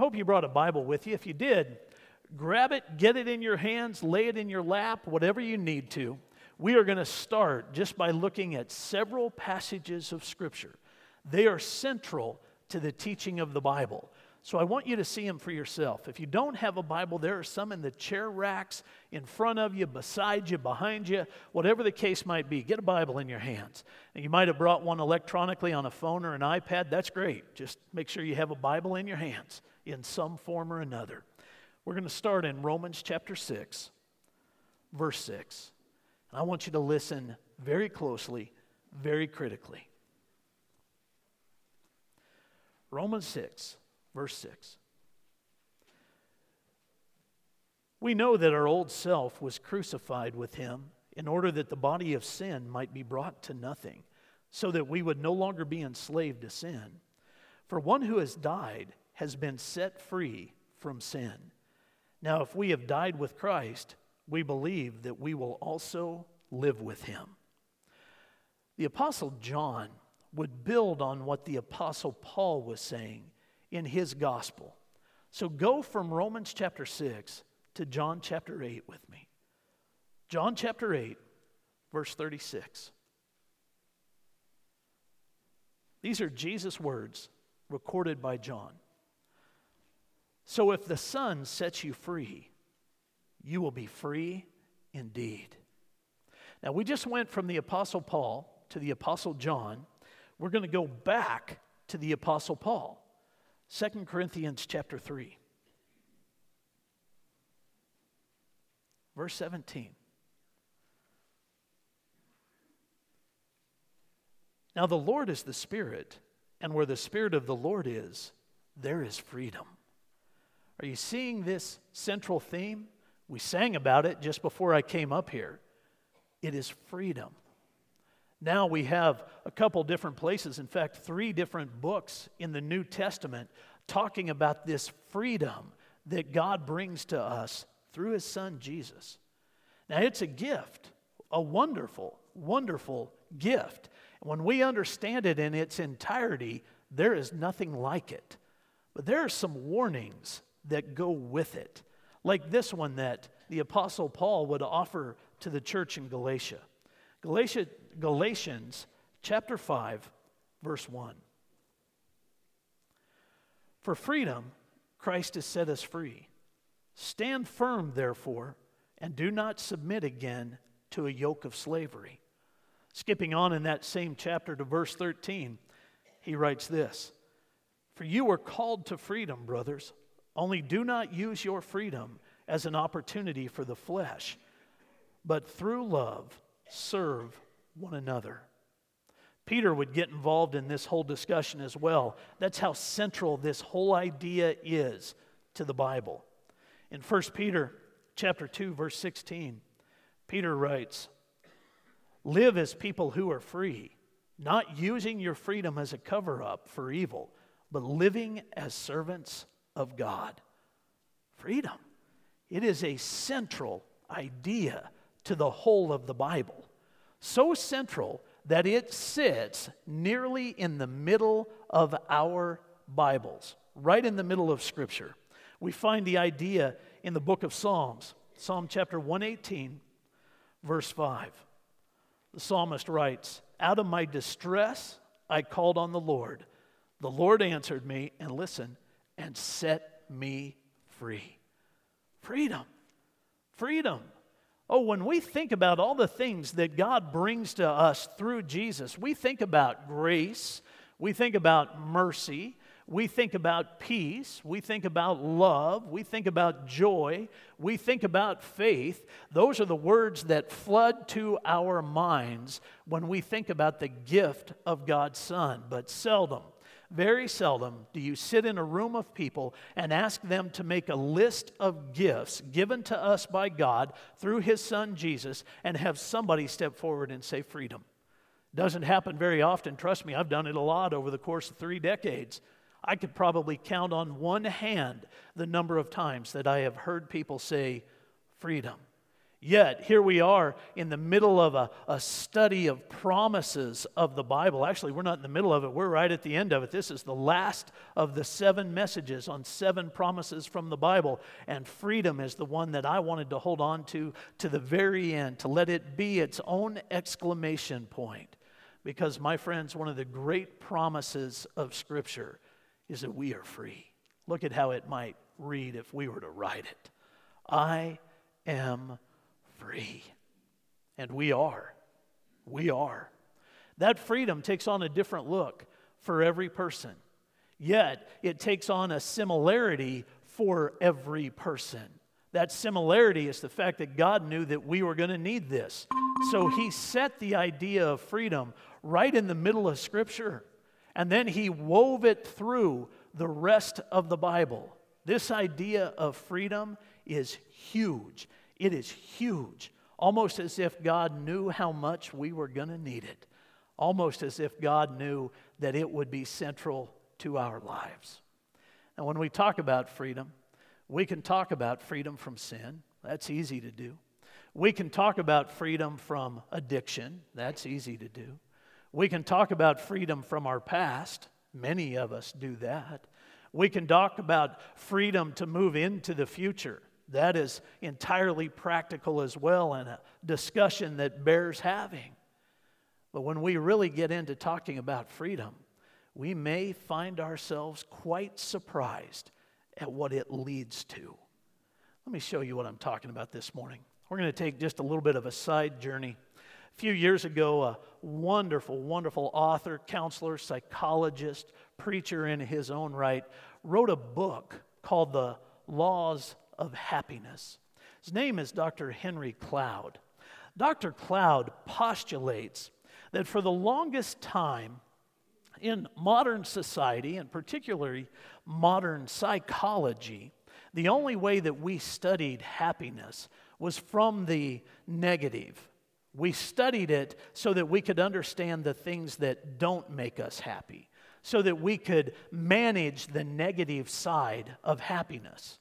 I hope you brought a Bible with you. If you did, grab it, get it in your hands, lay it in your lap, whatever you need to. We are going to start just by looking at several passages of Scripture. They are central to the teaching of the Bible. So I want you to see them for yourself. If you don't have a Bible, there are some in the chair racks in front of you, beside you, behind you, whatever the case might be. Get a Bible in your hands. And you might have brought one electronically on a phone or an iPad. That's great. Just make sure you have a Bible in your hands in some form or another. We're going to start in Romans chapter 6, verse 6. And I want you to listen very closely, very critically. Romans 6, verse 6. We know that our old self was crucified with him in order that the body of sin might be brought to nothing, so that we would no longer be enslaved to sin. For one who has died has been set free from sin. Now, if we have died with Christ, we believe that we will also live with him. The Apostle John would build on what the Apostle Paul was saying in his gospel. So go from Romans chapter 6 to John chapter 8 with me. John chapter 8, verse 36. These are Jesus' words recorded by John. So if the Son sets you free, you will be free indeed. Now, we just went from the Apostle Paul to the Apostle John. We're going to go back to the Apostle Paul. 2 Corinthians chapter 3. Verse 17. Now, the Lord is the Spirit, and where the Spirit of the Lord is, there is freedom. Are you seeing this central theme? We sang about it just before I came up here. It is freedom. Now we have a couple different places, in fact, three different books in the New Testament talking about this freedom that God brings to us through his son Jesus. Now it's a gift, a wonderful, wonderful gift. When we understand it in its entirety, there is nothing like it. But there are some warnings that go with it, like this one that the Apostle Paul would offer to the church in Galatia. Galatia Galatians chapter 5, verse 1. For freedom, Christ has set us free. Stand firm, therefore, and do not submit again to a yoke of slavery. Skipping on in that same chapter to verse 13, he writes this For you were called to freedom, brothers. Only do not use your freedom as an opportunity for the flesh, but through love serve one another. Peter would get involved in this whole discussion as well. That's how central this whole idea is to the Bible. In 1 Peter chapter 2 verse 16, Peter writes, "Live as people who are free, not using your freedom as a cover-up for evil, but living as servants of God. Freedom. It is a central idea to the whole of the Bible. So central that it sits nearly in the middle of our Bibles, right in the middle of Scripture. We find the idea in the book of Psalms, Psalm chapter 118, verse 5. The psalmist writes, Out of my distress I called on the Lord. The Lord answered me, and listen, and set me free. Freedom. Freedom. Oh, when we think about all the things that God brings to us through Jesus, we think about grace, we think about mercy, we think about peace, we think about love, we think about joy, we think about faith. Those are the words that flood to our minds when we think about the gift of God's Son, but seldom very seldom do you sit in a room of people and ask them to make a list of gifts given to us by God through His Son Jesus and have somebody step forward and say freedom. Doesn't happen very often. Trust me, I've done it a lot over the course of three decades. I could probably count on one hand the number of times that I have heard people say freedom. Yet, here we are in the middle of a, a study of promises of the Bible. Actually, we're not in the middle of it, we're right at the end of it. This is the last of the seven messages on seven promises from the Bible. And freedom is the one that I wanted to hold on to to the very end, to let it be its own exclamation point. Because, my friends, one of the great promises of Scripture is that we are free. Look at how it might read if we were to write it I am free. And we are. We are. That freedom takes on a different look for every person. Yet, it takes on a similarity for every person. That similarity is the fact that God knew that we were going to need this. So he set the idea of freedom right in the middle of Scripture. And then he wove it through the rest of the Bible. This idea of freedom is huge. It is huge, almost as if God knew how much we were going to need it, almost as if God knew that it would be central to our lives. And when we talk about freedom, we can talk about freedom from sin. That's easy to do. We can talk about freedom from addiction. That's easy to do. We can talk about freedom from our past. Many of us do that. We can talk about freedom to move into the future. That is entirely practical as well and a discussion that bears having. But when we really get into talking about freedom, we may find ourselves quite surprised at what it leads to. Let me show you what I'm talking about this morning. We're going to take just a little bit of a side journey. A few years ago, a wonderful, wonderful author, counselor, psychologist, preacher in his own right wrote a book called The Laws of happiness. His name is Dr. Henry Cloud. Dr. Cloud postulates that for the longest time in modern society, and particularly modern psychology, the only way that we studied happiness was from the negative. We studied it so that we could understand the things that don't make us happy, so that we could manage the negative side of happiness.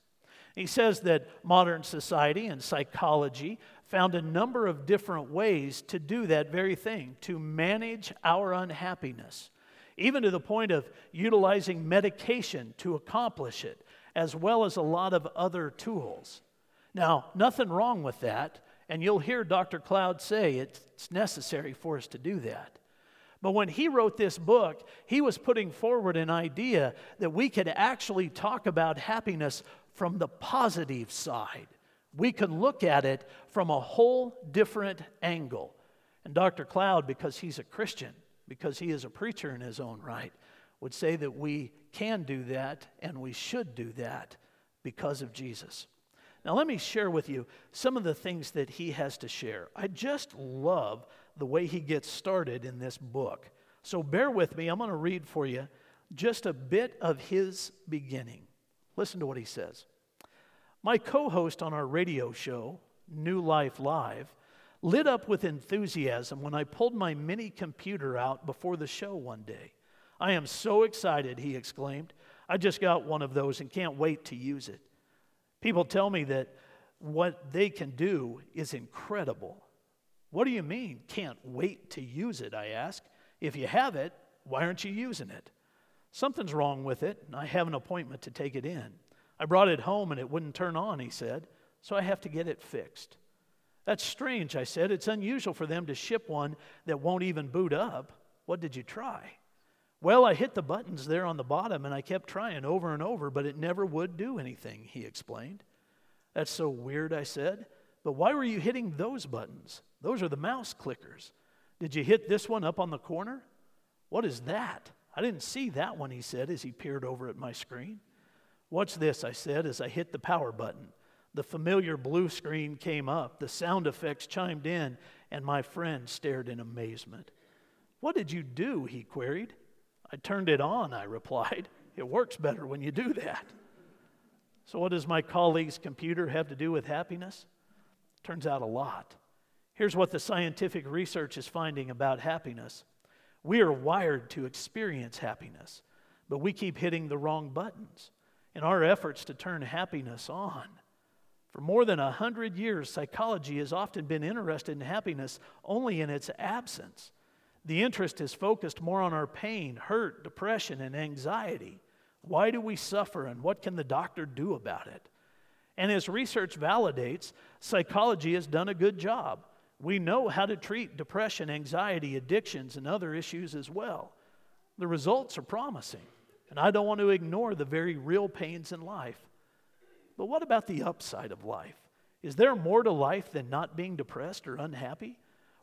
He says that modern society and psychology found a number of different ways to do that very thing, to manage our unhappiness, even to the point of utilizing medication to accomplish it, as well as a lot of other tools. Now, nothing wrong with that, and you'll hear Dr. Cloud say it's necessary for us to do that. But when he wrote this book, he was putting forward an idea that we could actually talk about happiness from the positive side. We can look at it from a whole different angle. And Dr. Cloud, because he's a Christian, because he is a preacher in his own right, would say that we can do that and we should do that because of Jesus. Now, let me share with you some of the things that he has to share. I just love the way he gets started in this book. So, bear with me. I'm going to read for you just a bit of his beginning. Listen to what he says. My co host on our radio show, New Life Live, lit up with enthusiasm when I pulled my mini computer out before the show one day. I am so excited, he exclaimed. I just got one of those and can't wait to use it. People tell me that what they can do is incredible. What do you mean, can't wait to use it? I ask. If you have it, why aren't you using it? Something's wrong with it, and I have an appointment to take it in. I brought it home and it wouldn't turn on, he said, so I have to get it fixed. That's strange, I said. It's unusual for them to ship one that won't even boot up. What did you try? Well, I hit the buttons there on the bottom and I kept trying over and over, but it never would do anything, he explained. That's so weird, I said. But why were you hitting those buttons? Those are the mouse clickers. Did you hit this one up on the corner? What is that? I didn't see that one, he said as he peered over at my screen. What's this? I said as I hit the power button. The familiar blue screen came up, the sound effects chimed in, and my friend stared in amazement. What did you do? he queried. I turned it on, I replied. It works better when you do that. So, what does my colleague's computer have to do with happiness? Turns out a lot. Here's what the scientific research is finding about happiness we are wired to experience happiness, but we keep hitting the wrong buttons in our efforts to turn happiness on. For more than a hundred years, psychology has often been interested in happiness only in its absence. The interest is focused more on our pain, hurt, depression, and anxiety. Why do we suffer, and what can the doctor do about it? And as research validates, psychology has done a good job. We know how to treat depression, anxiety, addictions, and other issues as well. The results are promising, and I don't want to ignore the very real pains in life. But what about the upside of life? Is there more to life than not being depressed or unhappy?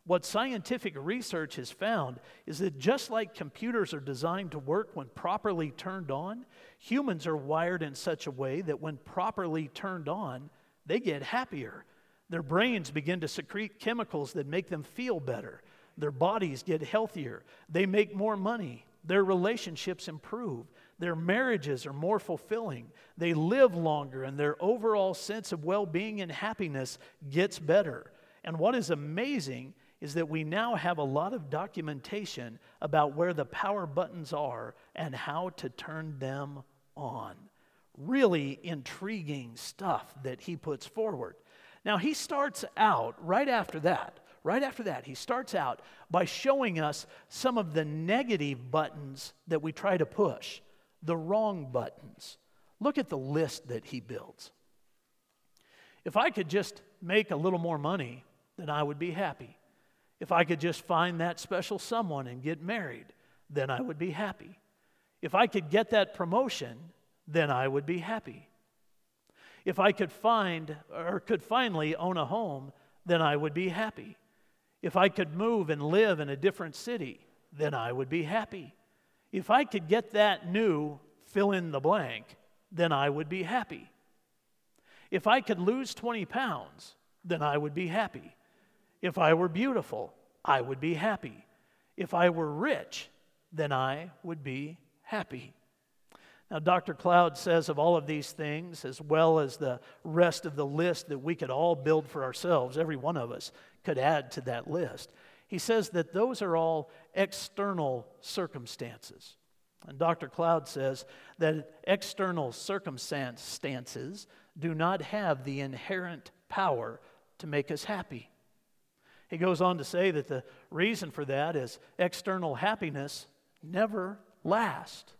What scientific research has found is that just like computers are designed to work when properly turned on, humans are wired in such a way that when properly turned on, they get happier. Their brains begin to secrete chemicals that make them feel better. Their bodies get healthier. They make more money. Their relationships improve. Their marriages are more fulfilling. They live longer, and their overall sense of well being and happiness gets better. And what is amazing is that we now have a lot of documentation about where the power buttons are and how to turn them on. Really intriguing stuff that he puts forward. Now, he starts out right after that, right after that, he starts out by showing us some of the negative buttons that we try to push, the wrong buttons. Look at the list that he builds. If I could just make a little more money, then I would be happy. If I could just find that special someone and get married, then I would be happy. If I could get that promotion, then I would be happy. If I could find or could finally own a home, then I would be happy. If I could move and live in a different city, then I would be happy. If I could get that new fill in the blank, then I would be happy. If I could lose 20 pounds, then I would be happy. If I were beautiful, I would be happy. If I were rich, then I would be happy. Now, Dr. Cloud says of all of these things, as well as the rest of the list that we could all build for ourselves, every one of us could add to that list. He says that those are all external circumstances. And Dr. Cloud says that external circumstances do not have the inherent power to make us happy. He goes on to say that the reason for that is external happiness never lasts.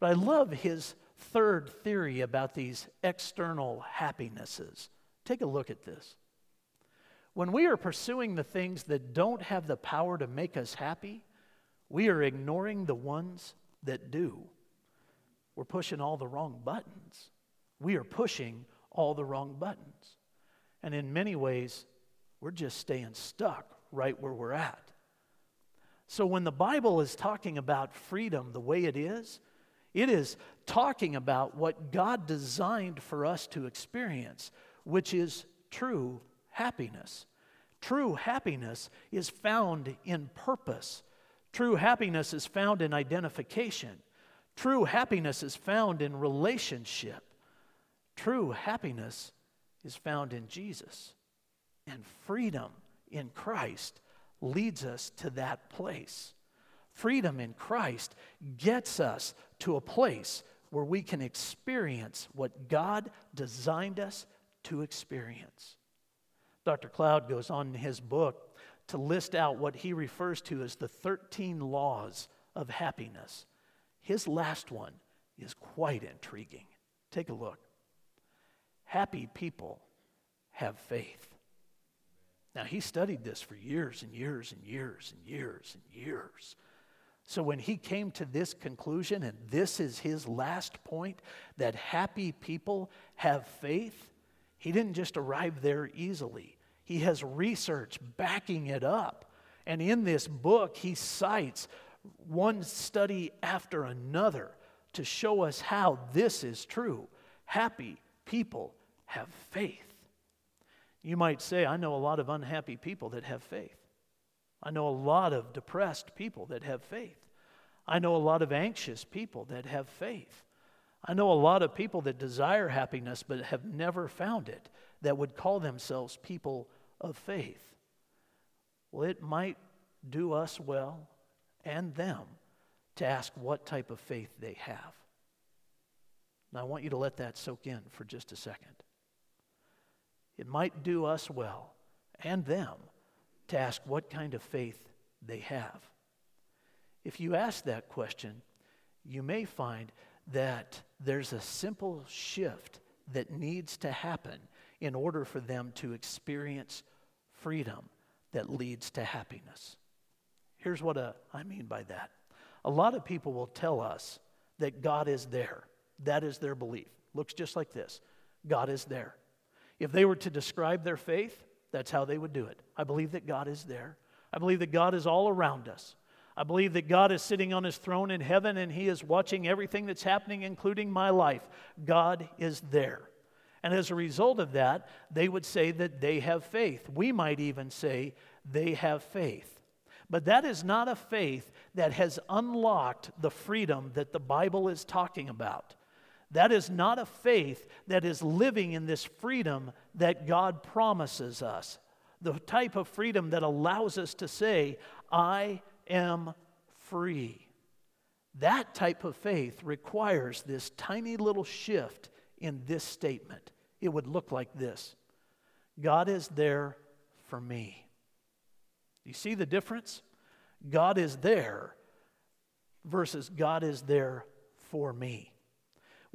But I love his third theory about these external happinesses. Take a look at this. When we are pursuing the things that don't have the power to make us happy, we are ignoring the ones that do. We're pushing all the wrong buttons. We are pushing all the wrong buttons. And in many ways, we're just staying stuck right where we're at. So when the Bible is talking about freedom the way it is, it is talking about what God designed for us to experience, which is true happiness. True happiness is found in purpose. True happiness is found in identification. True happiness is found in relationship. True happiness is found in Jesus. And freedom in Christ leads us to that place. Freedom in Christ gets us to a place where we can experience what God designed us to experience. Dr. Cloud goes on in his book to list out what he refers to as the 13 laws of happiness. His last one is quite intriguing. Take a look. Happy people have faith. Now, he studied this for years and years and years and years and years. So, when he came to this conclusion, and this is his last point, that happy people have faith, he didn't just arrive there easily. He has research backing it up. And in this book, he cites one study after another to show us how this is true. Happy people have faith. You might say, I know a lot of unhappy people that have faith. I know a lot of depressed people that have faith. I know a lot of anxious people that have faith. I know a lot of people that desire happiness but have never found it that would call themselves people of faith. Well, it might do us well and them to ask what type of faith they have. Now, I want you to let that soak in for just a second. it might do us well and them to ask what kind of faith they have. If you ask that question, you may find that there's a simple shift that needs to happen in order for them to experience freedom that leads to happiness. Here's what uh, I mean by that. A lot of people will tell us that God is there. That is their belief. Looks just like this God is there. If they were to describe their faith, that's how they would do it. I believe that God is there. I believe that God is all around us. I believe that God is sitting on his throne in heaven and he is watching everything that's happening, including my life. God is there. And as a result of that, they would say that they have faith. We might even say they have faith. But that is not a faith that has unlocked the freedom that the Bible is talking about. That is not a faith that is living in this freedom that God promises us. The type of freedom that allows us to say, I am free. That type of faith requires this tiny little shift in this statement. It would look like this God is there for me. You see the difference? God is there versus God is there for me.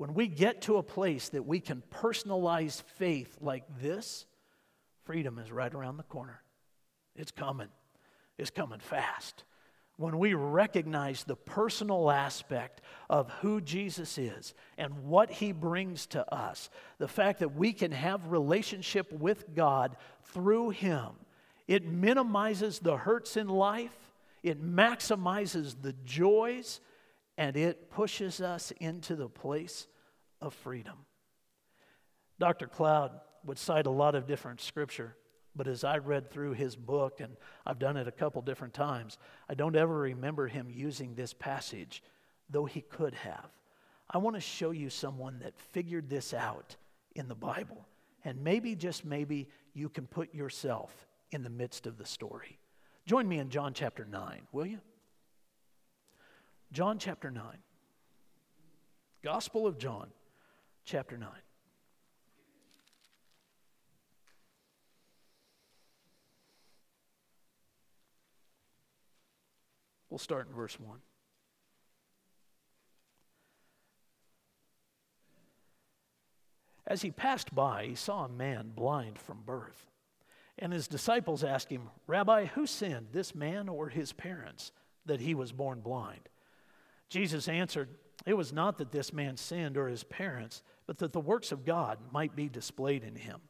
When we get to a place that we can personalize faith like this, freedom is right around the corner. It's coming, it's coming fast when we recognize the personal aspect of who Jesus is and what he brings to us, the fact that we can have relationship with God through him, it minimizes the hurts in life, it maximizes the joys, and it pushes us into the place of freedom. Dr. Cloud would cite a lot of different scripture but as I read through his book, and I've done it a couple different times, I don't ever remember him using this passage, though he could have. I want to show you someone that figured this out in the Bible. And maybe, just maybe, you can put yourself in the midst of the story. Join me in John chapter 9, will you? John chapter 9. Gospel of John, chapter 9. We'll start in verse 1. As he passed by, he saw a man blind from birth. And his disciples asked him, Rabbi, who sinned, this man or his parents, that he was born blind? Jesus answered, It was not that this man sinned or his parents, but that the works of God might be displayed in him.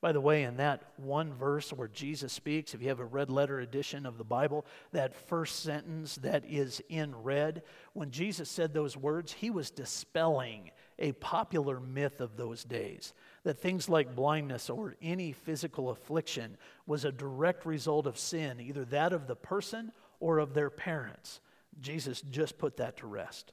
By the way, in that one verse where Jesus speaks, if you have a red letter edition of the Bible, that first sentence that is in red, when Jesus said those words, he was dispelling a popular myth of those days that things like blindness or any physical affliction was a direct result of sin, either that of the person or of their parents. Jesus just put that to rest.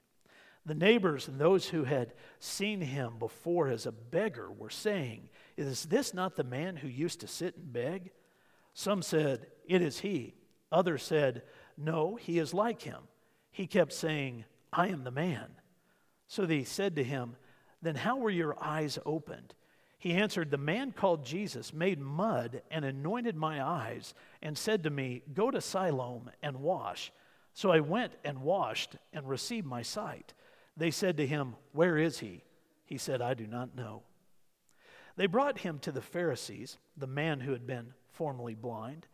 The neighbors and those who had seen him before as a beggar were saying, Is this not the man who used to sit and beg? Some said, It is he. Others said, No, he is like him. He kept saying, I am the man. So they said to him, Then how were your eyes opened? He answered, The man called Jesus made mud and anointed my eyes and said to me, Go to Siloam and wash. So I went and washed and received my sight. They said to him, Where is he? He said, I do not know. They brought him to the Pharisees, the man who had been formerly blind.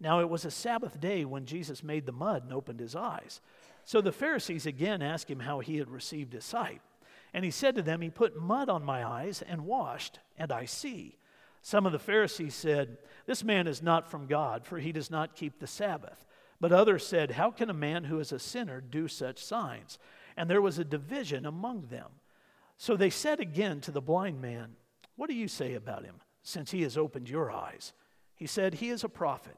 Now it was a Sabbath day when Jesus made the mud and opened his eyes. So the Pharisees again asked him how he had received his sight. And he said to them, He put mud on my eyes and washed, and I see. Some of the Pharisees said, This man is not from God, for he does not keep the Sabbath. But others said, How can a man who is a sinner do such signs? And there was a division among them. So they said again to the blind man, What do you say about him, since he has opened your eyes? He said, He is a prophet.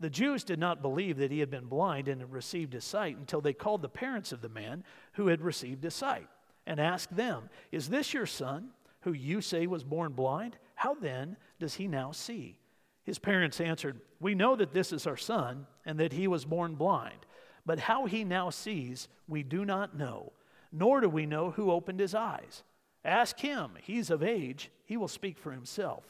The Jews did not believe that he had been blind and had received his sight until they called the parents of the man who had received his sight and asked them, Is this your son, who you say was born blind? How then does he now see? His parents answered, We know that this is our son and that he was born blind, but how he now sees, we do not know, nor do we know who opened his eyes. Ask him, he's of age, he will speak for himself.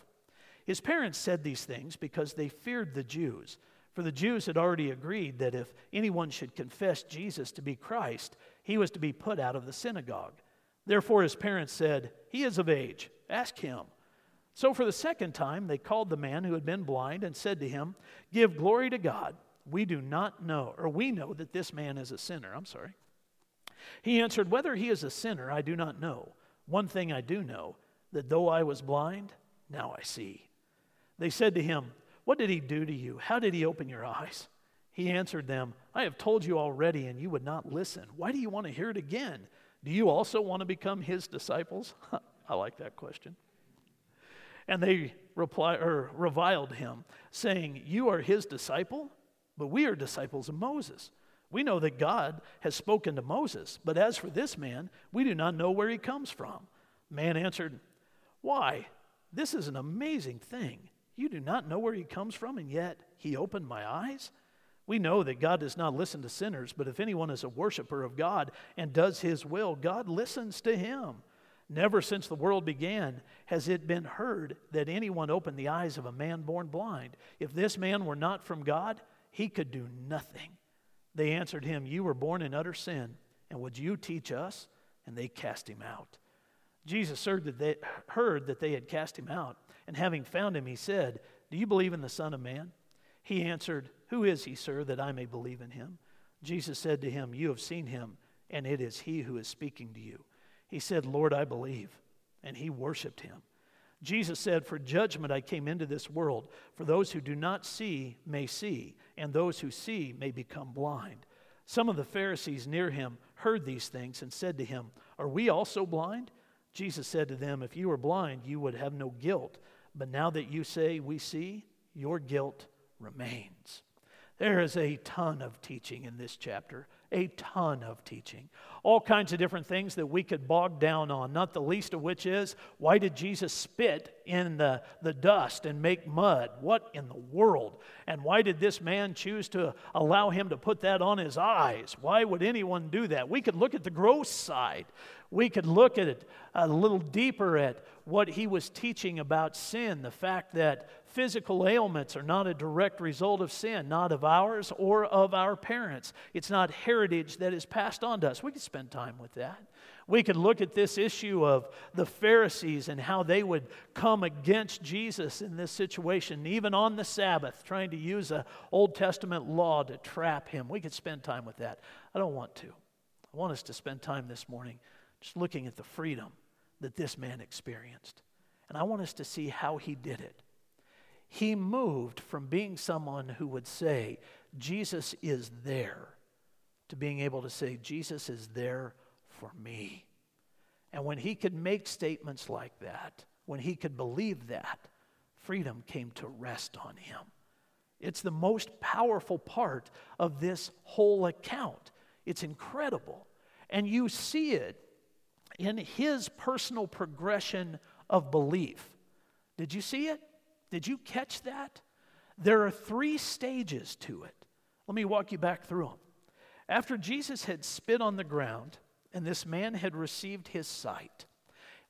His parents said these things because they feared the Jews, for the Jews had already agreed that if anyone should confess Jesus to be Christ, he was to be put out of the synagogue. Therefore, his parents said, He is of age, ask him. So, for the second time, they called the man who had been blind and said to him, Give glory to God. We do not know, or we know that this man is a sinner. I'm sorry. He answered, Whether he is a sinner, I do not know. One thing I do know, that though I was blind, now I see. They said to him, What did he do to you? How did he open your eyes? He answered them, I have told you already, and you would not listen. Why do you want to hear it again? Do you also want to become his disciples? I like that question. And they reply, or reviled him, saying, You are his disciple, but we are disciples of Moses. We know that God has spoken to Moses, but as for this man, we do not know where he comes from. Man answered, Why? This is an amazing thing. You do not know where he comes from, and yet he opened my eyes? We know that God does not listen to sinners, but if anyone is a worshiper of God and does his will, God listens to him. Never since the world began has it been heard that anyone opened the eyes of a man born blind. If this man were not from God, he could do nothing. They answered him, You were born in utter sin, and would you teach us? And they cast him out. Jesus heard that they, heard that they had cast him out, and having found him, he said, Do you believe in the Son of Man? He answered, Who is he, sir, that I may believe in him? Jesus said to him, You have seen him, and it is he who is speaking to you. He said, Lord, I believe. And he worshiped him. Jesus said, For judgment I came into this world, for those who do not see may see, and those who see may become blind. Some of the Pharisees near him heard these things and said to him, Are we also blind? Jesus said to them, If you were blind, you would have no guilt. But now that you say we see, your guilt remains. There is a ton of teaching in this chapter, a ton of teaching. All kinds of different things that we could bog down on, not the least of which is why did Jesus spit in the, the dust and make mud? What in the world? And why did this man choose to allow him to put that on his eyes? Why would anyone do that? We could look at the gross side. We could look at it a little deeper at what he was teaching about sin, the fact that physical ailments are not a direct result of sin, not of ours or of our parents. It's not heritage that is passed on to us. We could spend time with that. We could look at this issue of the Pharisees and how they would come against Jesus in this situation, even on the Sabbath, trying to use an Old Testament law to trap him. We could spend time with that. I don't want to. I want us to spend time this morning just looking at the freedom that this man experienced. And I want us to see how he did it. He moved from being someone who would say, Jesus is there, to being able to say, Jesus is there for me. And when he could make statements like that, when he could believe that, freedom came to rest on him. It's the most powerful part of this whole account. It's incredible. And you see it in his personal progression of belief. Did you see it? Did you catch that? There are three stages to it. Let me walk you back through them. After Jesus had spit on the ground and this man had received his sight,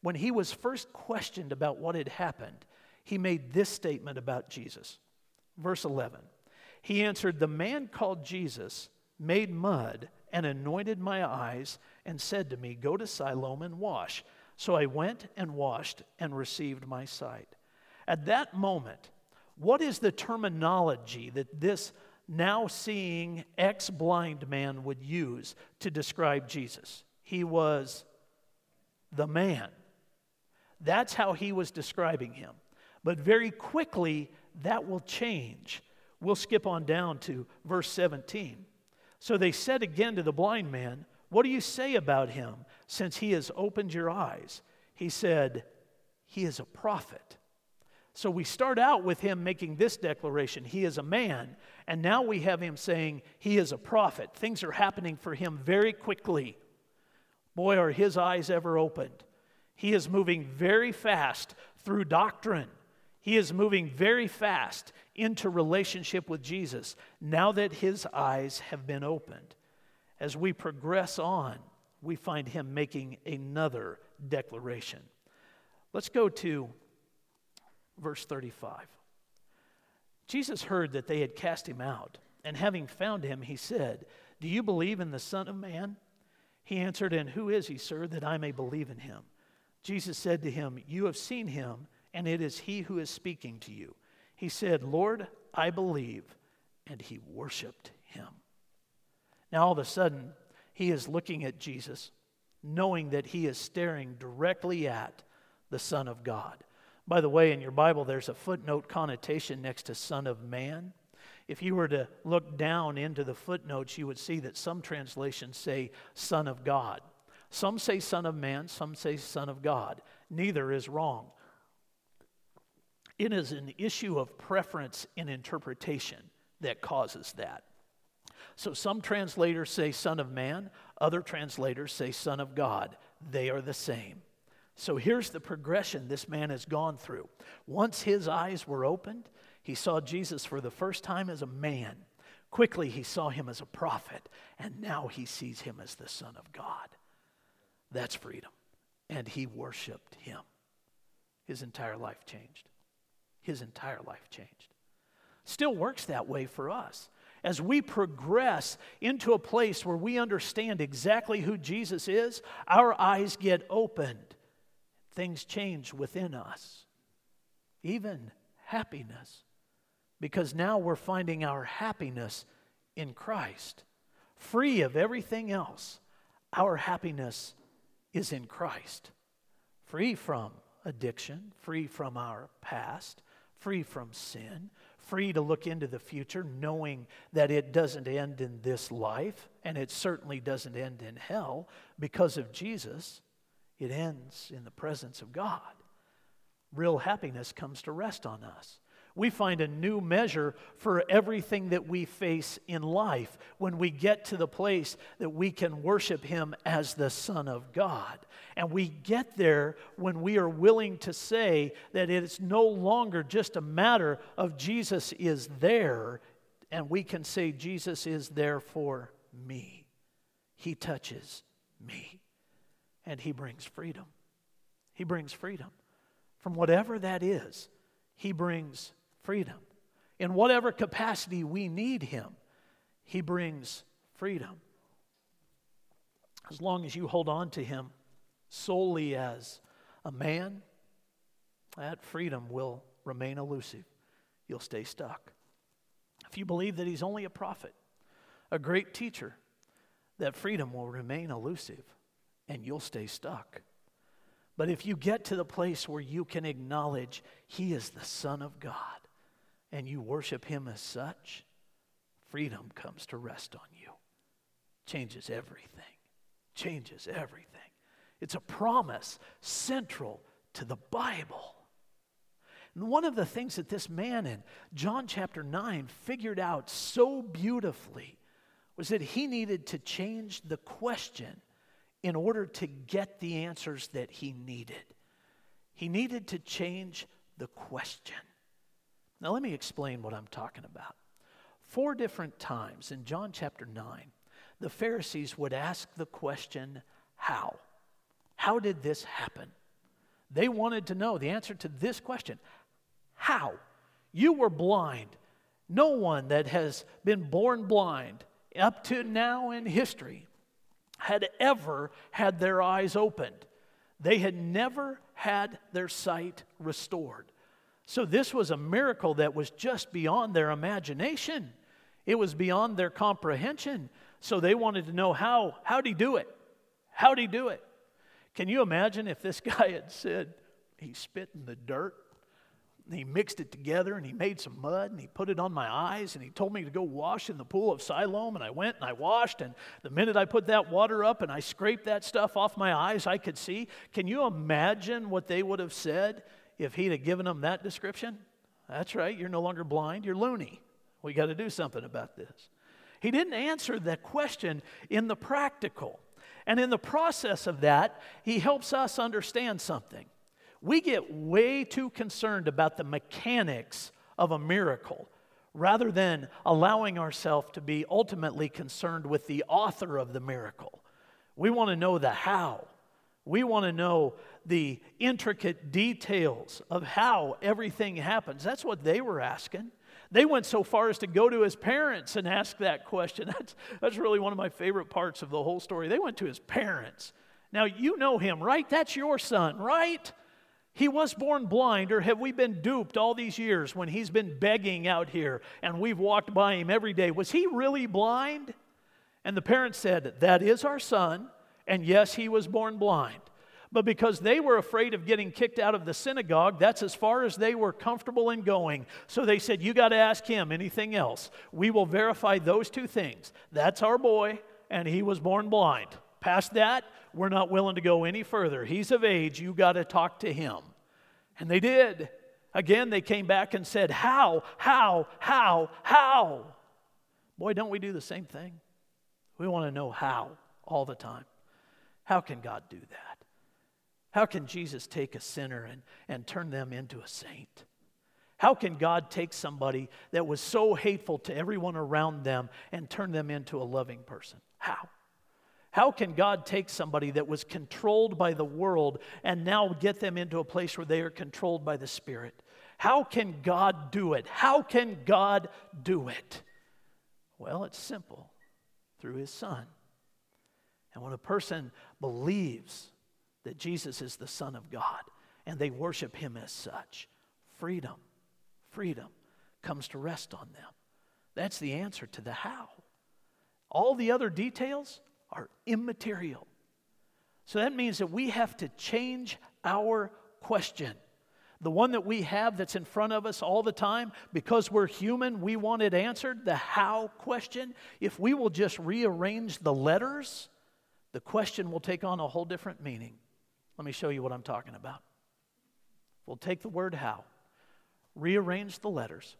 when he was first questioned about what had happened, he made this statement about Jesus. Verse 11 He answered, The man called Jesus made mud and anointed my eyes and said to me, Go to Siloam and wash. So I went and washed and received my sight. At that moment, what is the terminology that this now seeing ex blind man would use to describe Jesus? He was the man. That's how he was describing him. But very quickly, that will change. We'll skip on down to verse 17. So they said again to the blind man, What do you say about him since he has opened your eyes? He said, He is a prophet. So we start out with him making this declaration He is a man. And now we have him saying he is a prophet. Things are happening for him very quickly. Boy, are his eyes ever opened. He is moving very fast through doctrine. He is moving very fast into relationship with Jesus now that his eyes have been opened. As we progress on, we find him making another declaration. Let's go to verse 35. Jesus heard that they had cast him out, and having found him, he said, Do you believe in the Son of Man? He answered, And who is he, sir, that I may believe in him? Jesus said to him, You have seen him, and it is he who is speaking to you. He said, Lord, I believe. And he worshiped him. Now, all of a sudden, he is looking at Jesus, knowing that he is staring directly at the Son of God. By the way, in your Bible, there's a footnote connotation next to Son of Man. If you were to look down into the footnotes, you would see that some translations say Son of God. Some say Son of Man, some say Son of God. Neither is wrong. It is an issue of preference in interpretation that causes that. So some translators say Son of Man, other translators say Son of God. They are the same. So here's the progression this man has gone through. Once his eyes were opened, he saw Jesus for the first time as a man. Quickly, he saw him as a prophet, and now he sees him as the Son of God. That's freedom. And he worshiped him. His entire life changed. His entire life changed. Still works that way for us. As we progress into a place where we understand exactly who Jesus is, our eyes get opened things change within us, even happiness, because now we're finding our happiness in Christ. Free of everything else, our happiness is in Christ. Free from addiction, free from our past, free from sin, free to look into the future, knowing that it doesn't end in this life, and it certainly doesn't end in hell because of Jesus it ends in the presence of God. Real happiness comes to rest on us. We find a new measure for everything that we face in life when we get to the place that we can worship Him as the Son of God. And we get there when we are willing to say that it's no longer just a matter of Jesus is there, and we can say, Jesus is there for me. He touches me and He brings freedom. He brings freedom. From whatever that is, He brings freedom. In whatever capacity we need Him, He brings freedom. As long as you hold on to Him solely as a man, that freedom will remain elusive. You'll stay stuck. If you believe that He's only a prophet, a great teacher, that freedom will remain elusive and you'll stay stuck. But if you get to the place where you can acknowledge He is the Son of God and you worship Him as such, freedom comes to rest on you. Changes everything. Changes everything. It's a promise central to the Bible. And one of the things that this man in John chapter 9 figured out so beautifully was that he needed to change the question in order to get the answers that he needed. He needed to change the question. Now, let me explain what I'm talking about. Four different times in John chapter 9, the Pharisees would ask the question, How? How did this happen? They wanted to know the answer to this question How? You were blind. No one that has been born blind up to now in history had ever had their eyes opened. They had never had their sight restored. So, this was a miracle that was just beyond their imagination. It was beyond their comprehension. So, they wanted to know how, how'd he do it? How'd he do it? Can you imagine if this guy had said, he spit in the dirt and he mixed it together and he made some mud and he put it on my eyes and he told me to go wash in the pool of Siloam. And I went and I washed. And the minute I put that water up and I scraped that stuff off my eyes, I could see. Can you imagine what they would have said if he'd have given them that description, that's right, you're no longer blind, you're loony. We got to do something about this. He didn't answer that question in the practical. And in the process of that, he helps us understand something. We get way too concerned about the mechanics of a miracle rather than allowing ourselves to be ultimately concerned with the author of the miracle. We want to know the how. We want to know the intricate details of how everything happens. That's what they were asking. They went so far as to go to his parents and ask that question. That's, that's really one of my favorite parts of the whole story. They went to his parents. Now, you know him, right? That's your son, right? He was born blind, or have we been duped all these years when he's been begging out here and we've walked by him every day? Was he really blind? And the parents said, That is our son, and yes, he was born blind. But because they were afraid of getting kicked out of the synagogue, that's as far as they were comfortable in going. So they said, You got to ask him anything else. We will verify those two things. That's our boy, and he was born blind. Past that, we're not willing to go any further. He's of age, you got to talk to him. And they did. Again, they came back and said, How, how, how, how? Boy, don't we do the same thing? We want to know how all the time. How can God do that? How can Jesus take a sinner and, and turn them into a saint? How can God take somebody that was so hateful to everyone around them and turn them into a loving person? How? How can God take somebody that was controlled by the world and now get them into a place where they are controlled by the Spirit? How can God do it? How can God do it? Well, it's simple through His Son. And when a person believes that Jesus is the Son of God and they worship Him as such, freedom, freedom comes to rest on them. That's the answer to the how. All the other details are immaterial. So that means that we have to change our question. The one that we have that's in front of us all the time, because we're human, we want it answered. The how question, if we will just rearrange the letters, the question will take on a whole different meaning. Let me show you what I'm talking about. We'll take the word how, rearrange the letters,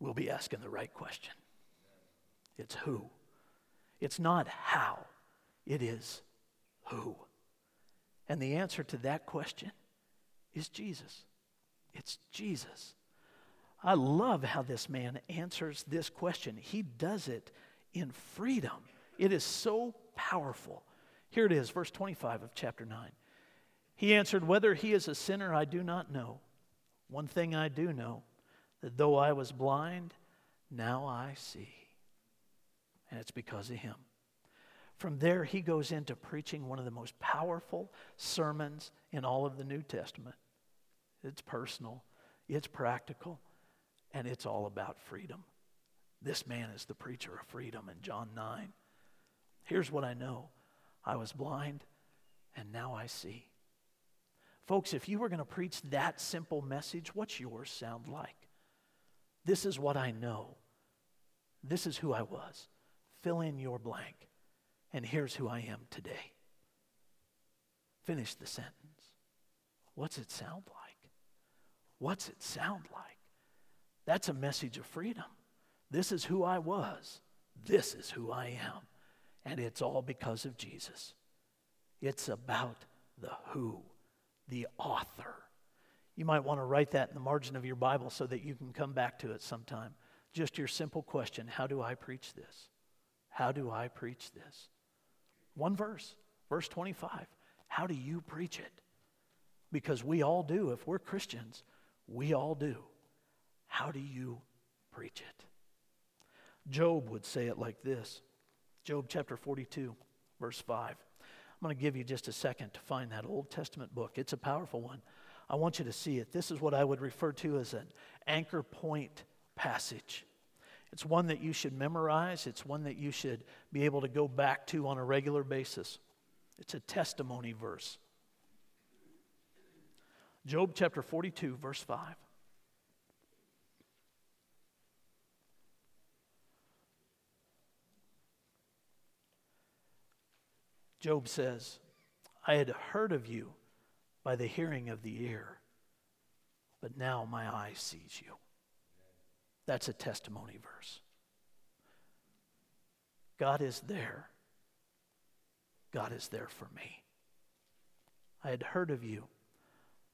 we'll be asking the right question. It's who. It's not how, it is who. And the answer to that question is Jesus. It's Jesus. I love how this man answers this question. He does it in freedom. It is so powerful. Here it is, verse 25 of chapter 9. He answered, Whether he is a sinner, I do not know. One thing I do know that though I was blind, now I see. And it's because of him. From there, he goes into preaching one of the most powerful sermons in all of the New Testament. It's personal, it's practical, and it's all about freedom. This man is the preacher of freedom in John 9. Here's what I know I was blind, and now I see. Folks, if you were going to preach that simple message, what's yours sound like? This is what I know. This is who I was. Fill in your blank. And here's who I am today. Finish the sentence. What's it sound like? What's it sound like? That's a message of freedom. This is who I was. This is who I am. And it's all because of Jesus. It's about the who, the author you might want to write that in the margin of your Bible so that you can come back to it sometime. Just your simple question How do I preach this? How do I preach this? One verse, verse 25. How do you preach it? Because we all do. If we're Christians, we all do. How do you preach it? Job would say it like this Job chapter 42, verse 5. I'm going to give you just a second to find that Old Testament book. It's a powerful one. I want you to see it. This is what I would refer to as an anchor point passage. It's one that you should memorize, it's one that you should be able to go back to on a regular basis. It's a testimony verse. Job chapter 42, verse 5. Job says, I had heard of you by the hearing of the ear, but now my eye sees you. That's a testimony verse. God is there. God is there for me. I had heard of you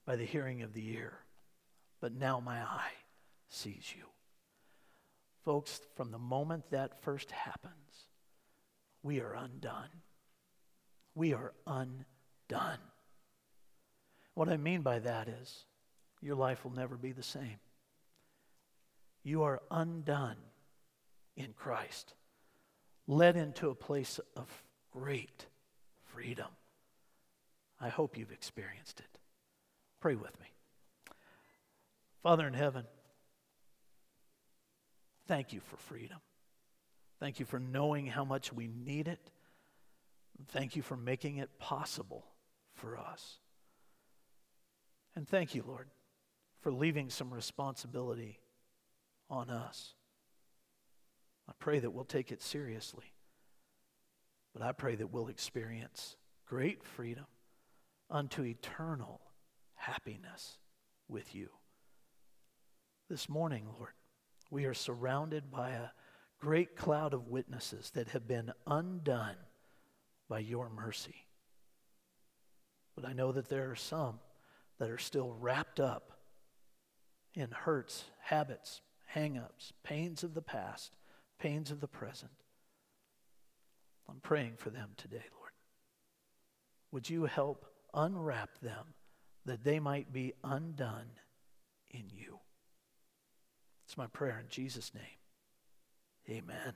by the hearing of the ear, but now my eye sees you. Folks, from the moment that first happens, we are undone. We are undone. What I mean by that is your life will never be the same. You are undone in Christ, led into a place of great freedom. I hope you've experienced it. Pray with me. Father in heaven, thank you for freedom. Thank you for knowing how much we need it. Thank you for making it possible for us. And thank you, Lord, for leaving some responsibility on us. I pray that we'll take it seriously. But I pray that we'll experience great freedom unto eternal happiness with you. This morning, Lord, we are surrounded by a great cloud of witnesses that have been undone by your mercy. But I know that there are some that are still wrapped up in hurts, habits, hang ups, pains of the past, pains of the present. I'm praying for them today, Lord. Would you help unwrap them that they might be undone in you? It's my prayer in Jesus' name. Amen.